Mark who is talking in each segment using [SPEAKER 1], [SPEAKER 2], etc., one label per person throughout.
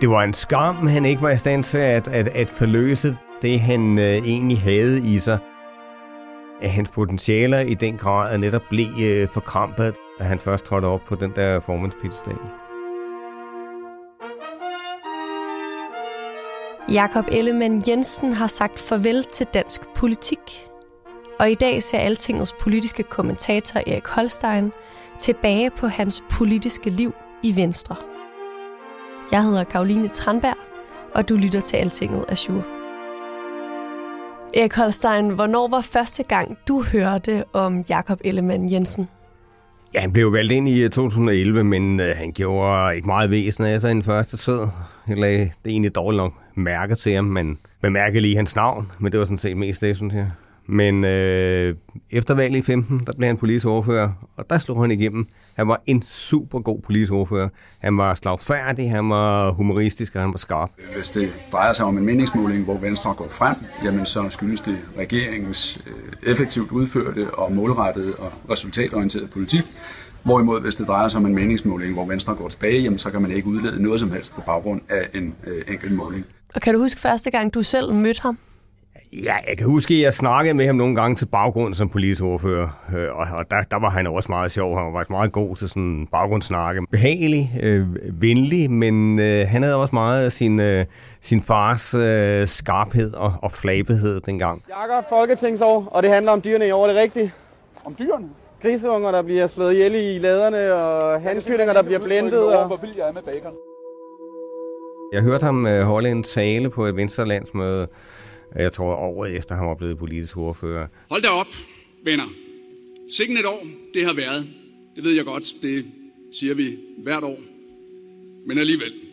[SPEAKER 1] Det var en skam, han ikke var i stand til at, at, at forløse det, han øh, egentlig havde i sig. At hans potentialer i den grad netop blev øh, forkrampet, da han først trådte op på den der formandspitstag.
[SPEAKER 2] Jakob Ellemann Jensen har sagt farvel til dansk politik. Og i dag ser Altingets politiske kommentator Erik Holstein tilbage på hans politiske liv i Venstre. Jeg hedder Karoline Tranberg, og du lytter til Altinget Azure. Erik Holstein, hvornår var første gang, du hørte om Jakob Ellemann Jensen?
[SPEAKER 1] Ja, han blev valgt ind i øh, 2011, men øh, han gjorde ikke meget væsen af sig i den første tid. Jeg lagde det egentlig dårligt nok mærke til ham, men bemærkede lige hans navn, men det var sådan set mest det, synes jeg. Men øh, efter valget i 15, der blev han politisk ordfører, og der slog han igennem. Han var en super god politisk ordfører. Han var slagfærdig, han var humoristisk, og han var skarp.
[SPEAKER 3] Hvis det drejer sig om en meningsmåling, hvor Venstre går frem, jamen så skyldes det regeringens øh, effektivt udførte og målrettede og resultatorienterede politik. Hvorimod, hvis det drejer sig om en meningsmåling, hvor Venstre går tilbage, jamen, så kan man ikke udlede noget som helst på baggrund af en øh, enkelt måling.
[SPEAKER 2] Og kan du huske første gang, du selv mødte ham?
[SPEAKER 1] Ja, jeg kan huske, at jeg snakkede med ham nogle gange til baggrund som politisk ordfører, øh, og der, der var han også meget sjov. Han var meget god til sådan baggrundssnakke. Behagelig, øh, venlig, men øh, han havde også meget af sin, øh, sin fars øh, skarphed og, og flabethed dengang.
[SPEAKER 4] Jakob, Folketingsår, og det handler om dyrene i år, er det rigtigt?
[SPEAKER 3] Om dyrene?
[SPEAKER 4] Griseunger, der bliver slået ihjel i laderne, og hanskyllinger, der bliver blændet. Og...
[SPEAKER 3] Hvor vild jeg er med bacon.
[SPEAKER 1] Jeg hørte ham øh, holde en tale på et venstrelandsmøde, jeg tror året efter han var blevet politisk ordfører.
[SPEAKER 5] Hold da op, venner. Sikken et år, det har været. Det ved jeg godt, det siger vi hvert år. Men alligevel.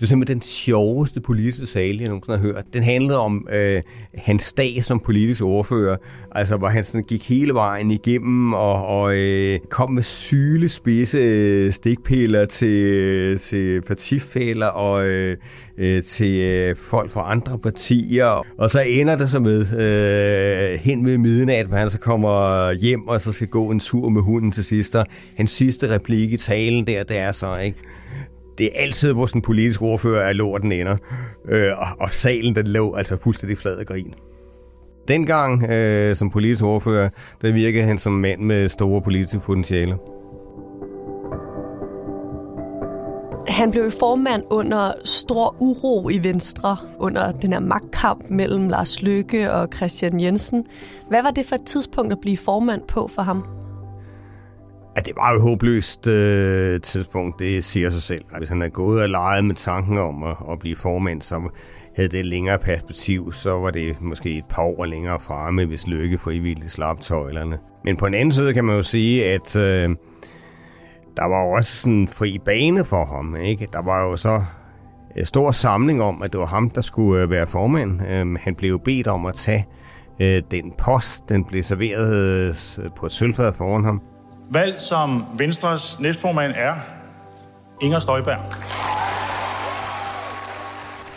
[SPEAKER 1] Det er simpelthen den sjoveste politiske sale, jeg nogensinde har hørt. Den handlede om øh, hans dag som politisk ordfører. Altså, hvor han sådan gik hele vejen igennem og, og øh, kom med sylespidse øh, stikpiller til, øh, til partifælder og øh, øh, til øh, folk fra andre partier. Og så ender det så med øh, hen ved midnat, hvor han så kommer hjem og så skal gå en tur med hunden til sidst. Hans sidste replik i talen der, det er så, ikke? Det er altid, hvor sådan en politisk ordfører er lorten ender. Øh, og, og salen, den lå altså fuldstændig flad af grin. Dengang øh, som politisk ordfører, der virkede han som mand med store politiske potentialer.
[SPEAKER 2] Han blev formand under stor uro i Venstre, under den her magtkamp mellem Lars Løkke og Christian Jensen. Hvad var det for et tidspunkt at blive formand på for ham?
[SPEAKER 1] Ja, det var jo et håbløst øh, tidspunkt, det siger sig selv. Hvis han havde gået og leget med tanken om at, at blive formand, så havde det længere perspektiv, så var det måske et par år længere fremme, hvis Lykke frivilligt slap tøjlerne. Men på en anden side kan man jo sige, at øh, der var jo også sådan en fri bane for ham. Ikke? Der var jo så en stor samling om, at det var ham, der skulle øh, være formand. Øh, han blev bedt om at tage øh, den post, den blev serveret øh, på et sølvfad foran ham.
[SPEAKER 6] Valgt som Venstres næstformand er Inger Støjberg.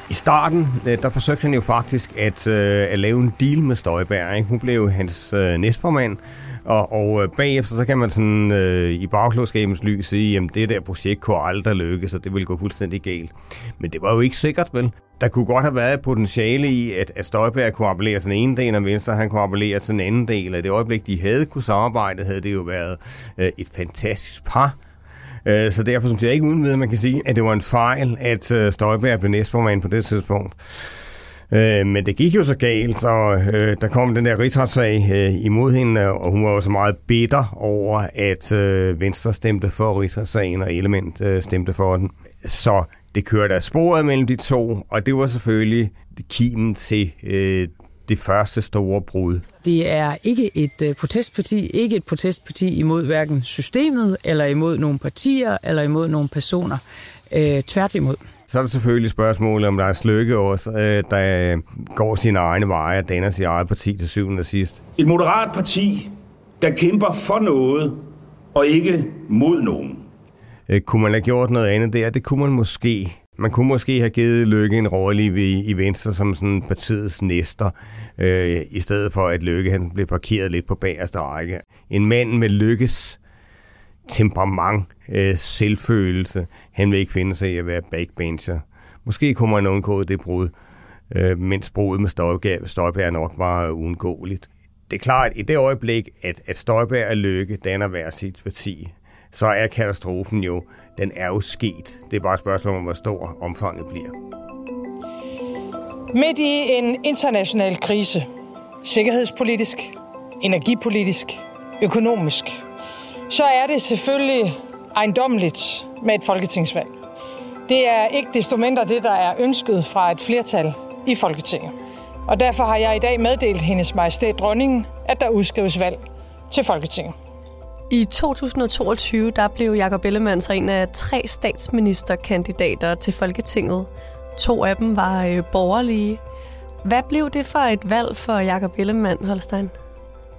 [SPEAKER 1] I starten, øh, der forsøgte han jo faktisk at, øh, at lave en deal med Støjberg. Ikke? Hun blev hans øh, næstformand, og, og bagefter så kan man sådan øh, i bagklodskabens lys sige, at det der projekt kunne aldrig lykkes, og det ville gå fuldstændig galt. Men det var jo ikke sikkert, vel? Der kunne godt have været et potentiale i, at, at Støjberg kunne appellere til den ene del, og Venstre han kunne appellere til den anden del. Og i det øjeblik, de havde kunne samarbejde, havde det jo været øh, et fantastisk par. Øh, så derfor synes jeg ikke uden videre, man kan sige, at det var en fejl, at øh, Støjberg blev næstformand på det tidspunkt. Øh, men det gik jo så galt, så øh, der kom den der rigsretssag øh, imod hende, og hun var også meget bitter over, at øh, Venstre stemte for rigsretssagen, og Element øh, stemte for den. Så det kørte af sporet mellem de to, og det var selvfølgelig kimen til øh, det første store brud?
[SPEAKER 7] Det er ikke et øh, protestparti, ikke et protestparti imod hverken systemet, eller imod nogle partier, eller imod nogle personer. Øh, tværtimod.
[SPEAKER 1] Så er der selvfølgelig spørgsmålet, om der er Lykke også, øh, der går sine egne veje og danner sit eget parti til syvende og sidst.
[SPEAKER 8] Et moderat parti, der kæmper for noget og ikke mod nogen.
[SPEAKER 1] Øh, kunne man have gjort noget andet der? Det kunne man måske. Man kunne måske have givet Lykke en rolle i, i Venstre som sådan partiets næster, øh, i stedet for at Lykke han blev parkeret lidt på bagerste række. En mand med Lykkes temperament, øh, selvfølelse, han vil ikke finde sig i at være backbencher. Måske kunne man undgå det brud, øh, mens brudet med Støjberg, Støjberg nok var uundgåeligt. Det er klart, at i det øjeblik, at, at Støjberg og Lykke danner hver sit parti, så er katastrofen jo, den er jo sket. Det er bare et spørgsmål om, hvor stor omfanget bliver.
[SPEAKER 9] Midt i en international krise, sikkerhedspolitisk, energipolitisk, økonomisk, så er det selvfølgelig ejendommeligt med et folketingsvalg. Det er ikke desto mindre det, der er ønsket fra et flertal i Folketinget. Og derfor har jeg i dag meddelt hendes majestæt dronningen, at der udskrives valg til Folketinget.
[SPEAKER 2] I 2022 der blev Jakob Ellemann så en af tre statsministerkandidater til Folketinget. To af dem var øh, borgerlige. Hvad blev det for et valg for Jakob Ellemann, Holstein?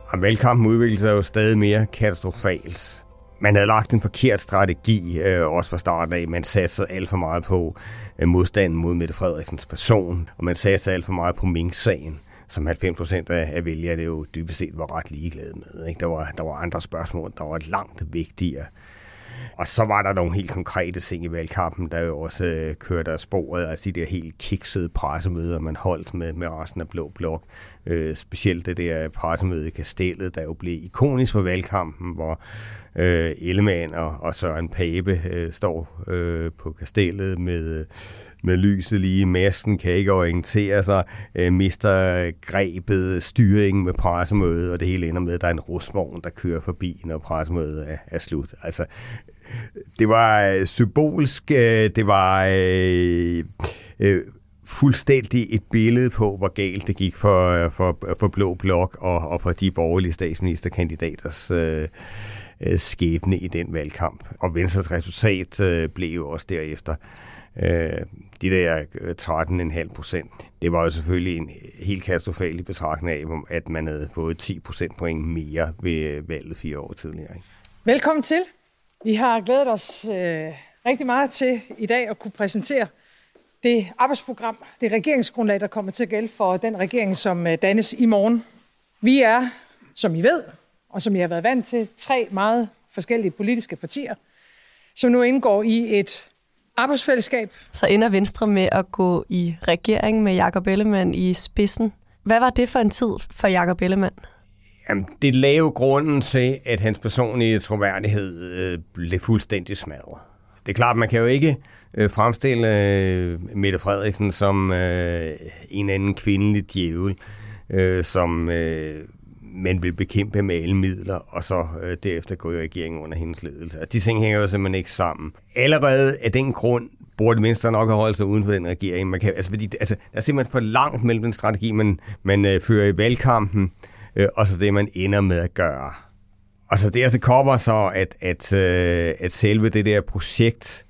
[SPEAKER 1] Og valgkampen udviklede sig jo stadig mere katastrofalt. Man havde lagt en forkert strategi, øh, også fra starten af. Man satte alt for meget på øh, modstanden mod Mette Frederiksens person, og man satte alt for meget på Mink-sagen som 90 procent af vælgerne jo dybest set var ret ligeglade med. Ikke? Der, var, der var andre spørgsmål, der var langt vigtigere. Og så var der nogle helt konkrete ting i valgkampen, der jo også øh, kørte af sporet, altså de der helt kiksede pressemøder, man holdt med, med resten af Blå Blok. Øh, specielt det der pressemøde i Kastellet, der jo blev ikonisk for valgkampen, hvor øh, Ellemann og, og Søren Pape øh, står øh, på Kastellet med, med lyset lige i masken, kan ikke orientere sig, øh, mister grebet styringen med pressemødet, og det hele ender med, at der er en rusvogn, der kører forbi, når pressemødet er, er slut. Altså, det var øh, symbolsk, øh, det var øh, øh, fuldstændig et billede på, hvor galt det gik for, for, for Blå Blok og, og for de borgerlige statsministerkandidaters øh, øh skæbne i den valgkamp. Og Venstres resultat øh, blev jo også derefter øh, de der øh, 13,5 procent. Det var jo selvfølgelig en helt katastrofal betragtning af, at man havde fået 10 procentpoint mere ved øh, valget fire år tidligere.
[SPEAKER 9] Velkommen til. Vi har glædet os øh, rigtig meget til i dag at kunne præsentere det arbejdsprogram, det regeringsgrundlag, der kommer til at gælde for den regering, som øh, dannes i morgen. Vi er, som I ved, og som I har været vant til, tre meget forskellige politiske partier, som nu indgår i et arbejdsfællesskab.
[SPEAKER 2] Så ender Venstre med at gå i regering med Jakob Ellemann i spidsen. Hvad var det for en tid for Jakob Ellemann?
[SPEAKER 1] Jamen, det jo grunden til, at hans personlige troværdighed øh, blev fuldstændig smadret. Det er klart, man kan jo ikke øh, fremstille øh, Mette Frederiksen som øh, en anden kvindelig djævel, øh, som øh, man vil bekæmpe med alle midler, og så øh, derefter gå i regeringen under hendes ledelse. Og de ting hænger jo simpelthen ikke sammen. Allerede af den grund burde Venstre nok have holdt sig uden for den regering. Man kan, altså, fordi, altså, der er simpelthen for langt mellem den strategi, man, man øh, fører i valgkampen, øh, og så det, man ender med at gøre. Og så det altså kommer så, at, at, øh, at selve det der projekt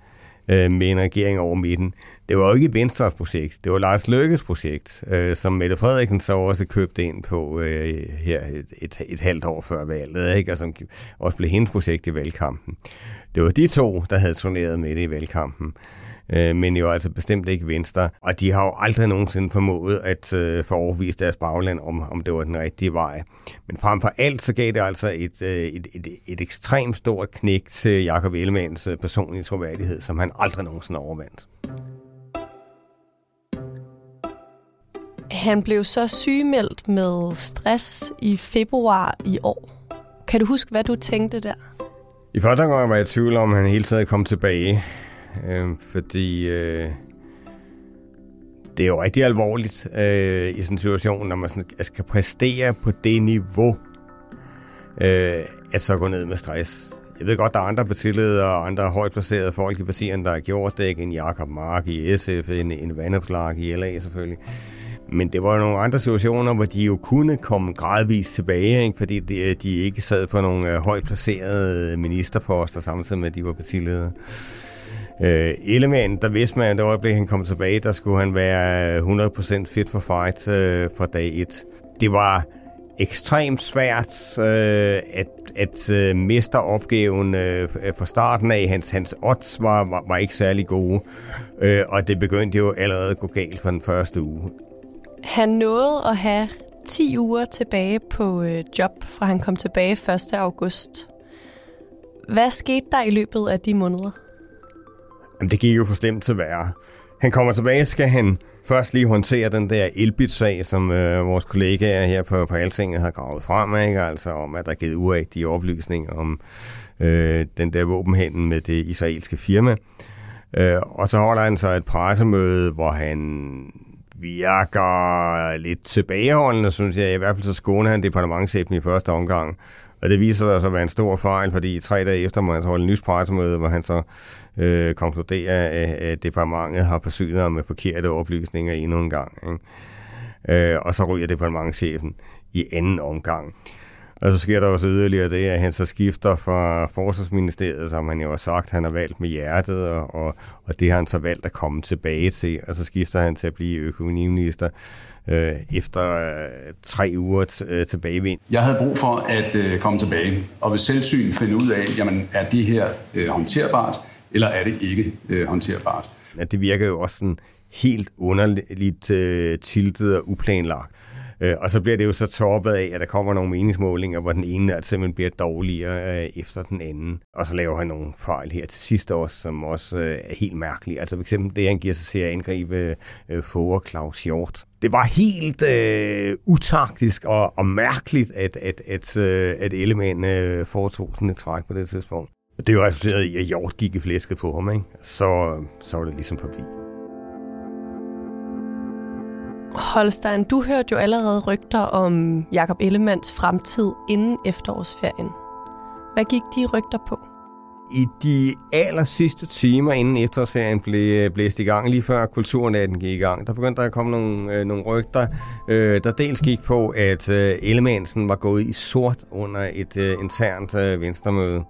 [SPEAKER 1] øh, med en regering over midten, det var jo ikke Venstres projekt, det var Lars Løkkes projekt, øh, som Mette Frederiksen så også købte ind på øh, her et, et, et halvt år før valget, ikke? og som også blev hendes projekt i valgkampen. Det var de to, der havde turneret med det i valgkampen øh, men jo altså bestemt ikke Venstre. Og de har jo aldrig nogensinde formået at øh, få overvist deres bagland, om, om det var den rigtige vej. Men frem for alt, så gav det altså et, øh, et, et, et ekstremt stort knæk til Jakob Ellemanns øh, personlige troværdighed, som han aldrig nogensinde overvandt.
[SPEAKER 2] Han blev så sygemeldt med stress i februar i år. Kan du huske, hvad du tænkte der?
[SPEAKER 1] I første gang var jeg i tvivl om, at han hele tiden kom tilbage øh, fordi øh, det er jo rigtig alvorligt øh, i sådan en situation, når man sådan, skal præstere på det niveau, øh, at så gå ned med stress. Jeg ved godt, der er andre partiledere og andre højt placerede folk i partierne, der har gjort det, ikke? En Jakob Mark i SF, en, en Vandopslag i LA selvfølgelig. Men det var nogle andre situationer, hvor de jo kunne komme gradvist tilbage, ikke? fordi de, øh, de ikke sad på nogle øh, højt placerede ministerposter, samtidig med, at de var partiledere. Øh, Ellemann, der vidste man, at det øjeblik, han kom tilbage, der skulle han være 100% fit for fight øh, fra dag 1. Det var ekstremt svært øh, at, at øh, miste opgaven øh, fra starten af. Hans, hans odds var, var, var ikke særlig gode, øh, og det begyndte jo allerede at gå galt på den første uge.
[SPEAKER 2] Han nåede at have 10 uger tilbage på øh, job, fra han kom tilbage 1. august. Hvad skete der i løbet af de måneder?
[SPEAKER 1] Jamen, det gik jo for slemt til værre. Han kommer tilbage, skal han først lige håndtere den der elbitsag, som øh, vores kollegaer her på, på Altinget har gravet frem, ikke? altså om, at der er givet urigtige oplysninger om øh, den der våbenhandel med det israelske firma. Øh, og så holder han så et pressemøde, hvor han virker lidt tilbageholdende, synes jeg. I hvert fald så skåner han departementchefen i første omgang. Og det viser sig altså at være en stor fejl, fordi tre dage efter må han så holde en nys hvor han så øh, konkluderer, at departementet har forsynet ham med forkerte oplysninger endnu en gang. Ikke? Øh, og så ryger departementchefen i anden omgang. Og så sker der også yderligere det, at han så skifter fra Forsvarsministeriet, som han jo har sagt, han har valgt med hjertet, og, og, og det har han så valgt at komme tilbage til. Og så skifter han til at blive økonomiminister øh, efter øh, tre uger t- øh, tilbagevind.
[SPEAKER 3] Jeg havde brug for at øh, komme tilbage, og ved selvsyn finde ud af, jamen, er det her øh, håndterbart, eller er det ikke øh, håndterbart?
[SPEAKER 1] At det virker jo også sådan helt underligt øh, tiltet og uplanlagt. Øh, og så bliver det jo så toppet af, at der kommer nogle meningsmålinger, hvor den ene at simpelthen bliver dårligere øh, efter den anden. Og så laver han nogle fejl her til sidste år, som også øh, er helt mærkelige. Altså for eksempel det, han giver sig til at angribe øh, Fogh Claus Hjort. Det var helt øh, utaktisk og, og mærkeligt, at, at, at, øh, at Ellemann øh, foretog sådan et træk på det tidspunkt. Det resulterede jo i, at Hjort gik i flæsket på ham, ikke? Så, så var det ligesom forbi.
[SPEAKER 2] Holstein, du hørte jo allerede rygter om Jakob Ellemands fremtid inden efterårsferien. Hvad gik de rygter på?
[SPEAKER 1] I de aller sidste timer inden efterårsferien blev blæst i gang, lige før kulturnatten gik i gang, der begyndte der at komme nogle, øh, nogle rygter, øh, der dels gik på, at øh, Ellemannsen var gået i sort under et øh, internt øh, venstremøde.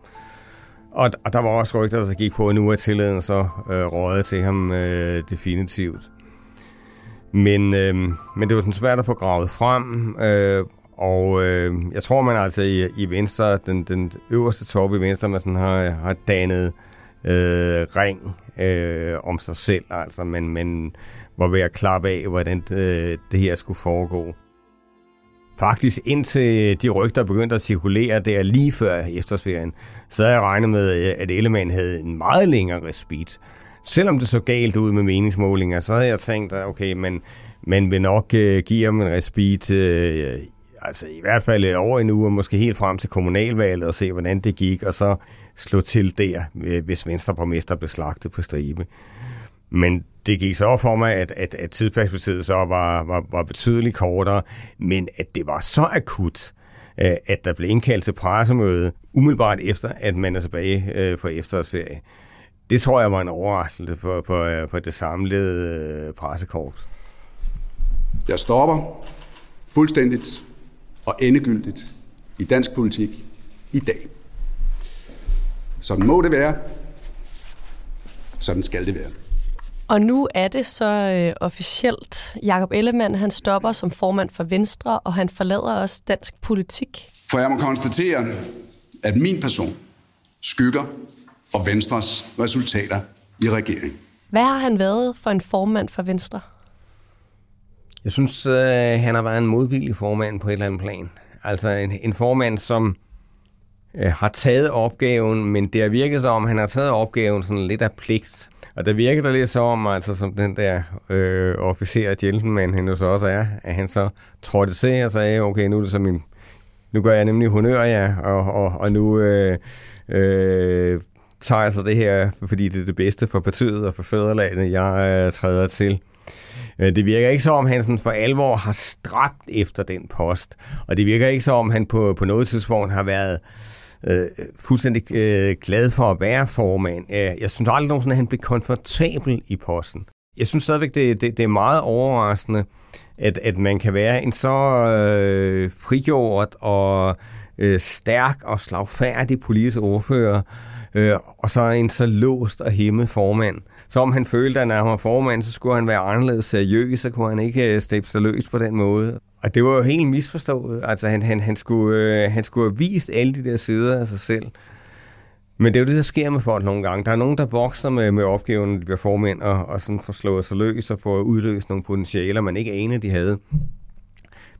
[SPEAKER 1] Og, og der var også rygter, der gik på, at nu er tilladen så øh, røget til ham øh, definitivt. Men, øh, men det var sådan svært at få gravet frem, øh, og øh, jeg tror, man altså i, i Venstre, den, den øverste top i Venstre, man sådan har, har dannet øh, ring øh, om sig selv, altså, men, men var ved at klappe af, hvordan det, det her skulle foregå. Faktisk indtil de rygter begyndte at cirkulere der lige før eftersferien, så havde jeg regnet med, at Ellemann havde en meget længere respit selvom det så galt ud med meningsmålinger, så havde jeg tænkt, at okay, men man vil nok øh, give ham en respit, øh, altså i hvert fald et år endnu, og måske helt frem til kommunalvalget, og se, hvordan det gik, og så slå til der, øh, hvis Venstreborgmester blev slagtet på stribe. Men det gik så for mig, at, at, at tidsperspektivet så var, var, var betydeligt kortere, men at det var så akut, øh, at der blev indkaldt til pressemøde, umiddelbart efter, at man er tilbage øh, for efterårsferie. Det tror jeg var en overraskelse for, for, for det samlede øh, pressekorps.
[SPEAKER 3] Jeg stopper fuldstændigt og endegyldigt i dansk politik i dag. Sådan må det være. Sådan skal det være.
[SPEAKER 2] Og nu er det så øh, officielt. Jakob Ellemann han stopper som formand for Venstre, og han forlader også dansk politik.
[SPEAKER 3] For jeg må konstatere, at min person skygger for Venstres resultater i regeringen.
[SPEAKER 2] Hvad har han været for en formand for Venstre?
[SPEAKER 1] Jeg synes, øh, han har været en modvillig formand på et eller andet plan. Altså en, en formand, som øh, har taget opgaven, men det har virket som om, han har taget opgaven sådan lidt af pligt. Og det virker der lidt så om, altså som den der øh, officer gentleman, han jo så også er, at han så trådte til og sagde, okay, nu er det så min, nu gør jeg nemlig honør, ja, og, og, og nu øh, øh, tager jeg så det her, fordi det er det bedste for partiet og for fædrelandet, jeg øh, træder til. Øh, det virker ikke så om, han sådan for alvor har stræbt efter den post, og det virker ikke så om, han på, på noget tidspunkt har været øh, fuldstændig øh, glad for at være formand. Øh, jeg synes aldrig nogensinde, at han blev komfortabel i posten. Jeg synes stadigvæk, det, det, det er meget overraskende, at, at man kan være en så øh, frigjort og øh, stærk og slagfærdig politisk ordfører, øh, og så en så låst og hæmmet formand. Så om han følte, at når han var formand, så skulle han være anderledes seriøs, så kunne han ikke øh, steppe sig løs på den måde. Og det var jo helt misforstået. Altså, han, han, han, skulle, øh, han skulle have vist alle de der sider af sig selv. Men det er jo det, der sker med folk nogle gange. Der er nogen, der vokser med, med opgaven, når de bliver formænd, og, og sådan får slået sig løs og får udløst nogle potentialer, man ikke anede, de havde.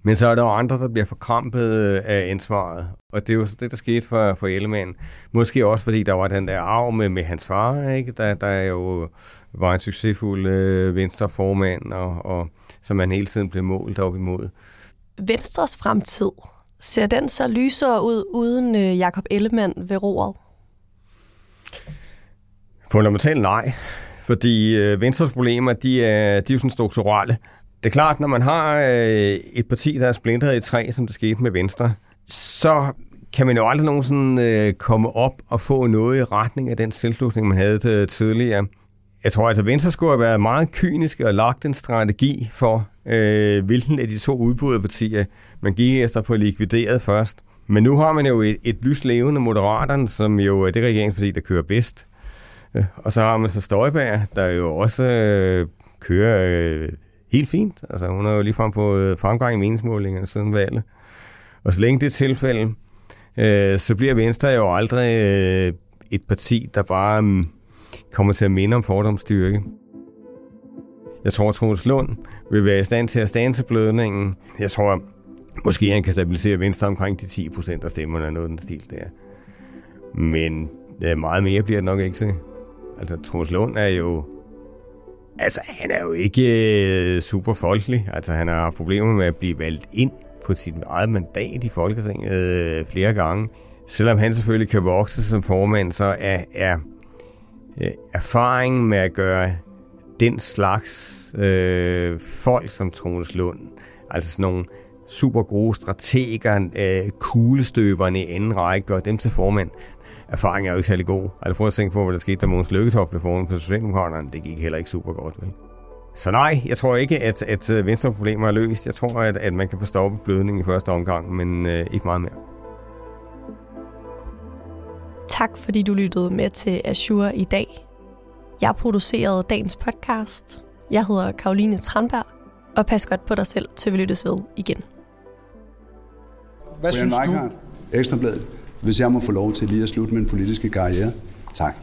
[SPEAKER 1] Men så er der jo andre, der bliver forkrampet af ansvaret. Og det er jo så det, der skete for, for Ellemann. Måske også, fordi der var den der arv med, med hans far, ikke? Der, der jo var en succesfuld øh, venstreformand, og, og som man hele tiden blev målt op imod.
[SPEAKER 2] Venstres fremtid, ser den så lysere ud uden øh, Jakob Ellemann ved roret?
[SPEAKER 1] Fundamentalt nej, fordi øh, Venstres problemer, de er, de er jo sådan strukturelle. Det er klart, når man har øh, et parti, der er splintret i tre, som det skete med Venstre, så kan man jo aldrig nogensinde øh, komme op og få noget i retning af den selvslutning, man havde øh, tidligere. Jeg tror altså, Venstre skulle have været meget kynisk og lagt en strategi for, øh, hvilken af de to udbryderpartier man gik efter på likvideret først. Men nu har man jo et, et lyslevende Moderaterne, som jo er det regeringsparti, der kører bedst. Øh, og så har man så Støjberg, der jo også øh, kører øh, helt fint. Altså, hun er jo lige frem på øh, fremgang i meningsmålingerne siden valget. Og så længe det er tilfælde, øh, så bliver Venstre jo aldrig øh, et parti, der bare øh, kommer til at minde om fordomsstyrke. Jeg tror, at Troels Lund vil være i stand til at stanse blødningen. Jeg tror, måske han kan stabilisere Venstre omkring de 10 procent af stemmerne, noget den stil der. Men øh, meget mere bliver det nok ikke til. Altså, Troels Lund er jo Altså, han er jo ikke øh, super folkelig. Altså, han har haft problemer med at blive valgt ind på sit eget mandat i Folketinget øh, flere gange. Selvom han selvfølgelig kan vokse som formand, så er, er øh, erfaringen med at gøre den slags øh, folk som Troels Lund, altså sådan nogle super gode strateger, øh, kuglestøberne i anden række, og dem til formand, erfaring er jo ikke særlig god. Altså prøv at tænke på, hvad der skete, da Måns Lykketoft blev foran på Socialdemokraterne. Det gik heller ikke super godt, vel? Så nej, jeg tror ikke, at, at øh, venstre problemer er løst. Jeg tror, at, at man kan få stoppet blødningen i første omgang, men øh, ikke meget mere.
[SPEAKER 2] Tak fordi du lyttede med til Azure i dag. Jeg producerede dagens podcast. Jeg hedder Karoline Tranberg, og pas godt på dig selv, til vi lyttes ved igen.
[SPEAKER 10] Hvad synes du?
[SPEAKER 3] Ekstrabladet hvis jeg må få lov til lige at slutte min politiske karriere. Tak.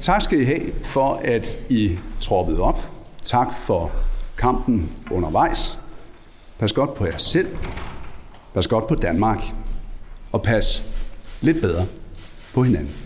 [SPEAKER 3] Tak skal I have for, at I troppede op. Tak for kampen undervejs. Pas godt på jer selv. Pas godt på Danmark. Og pas lidt bedre på hinanden.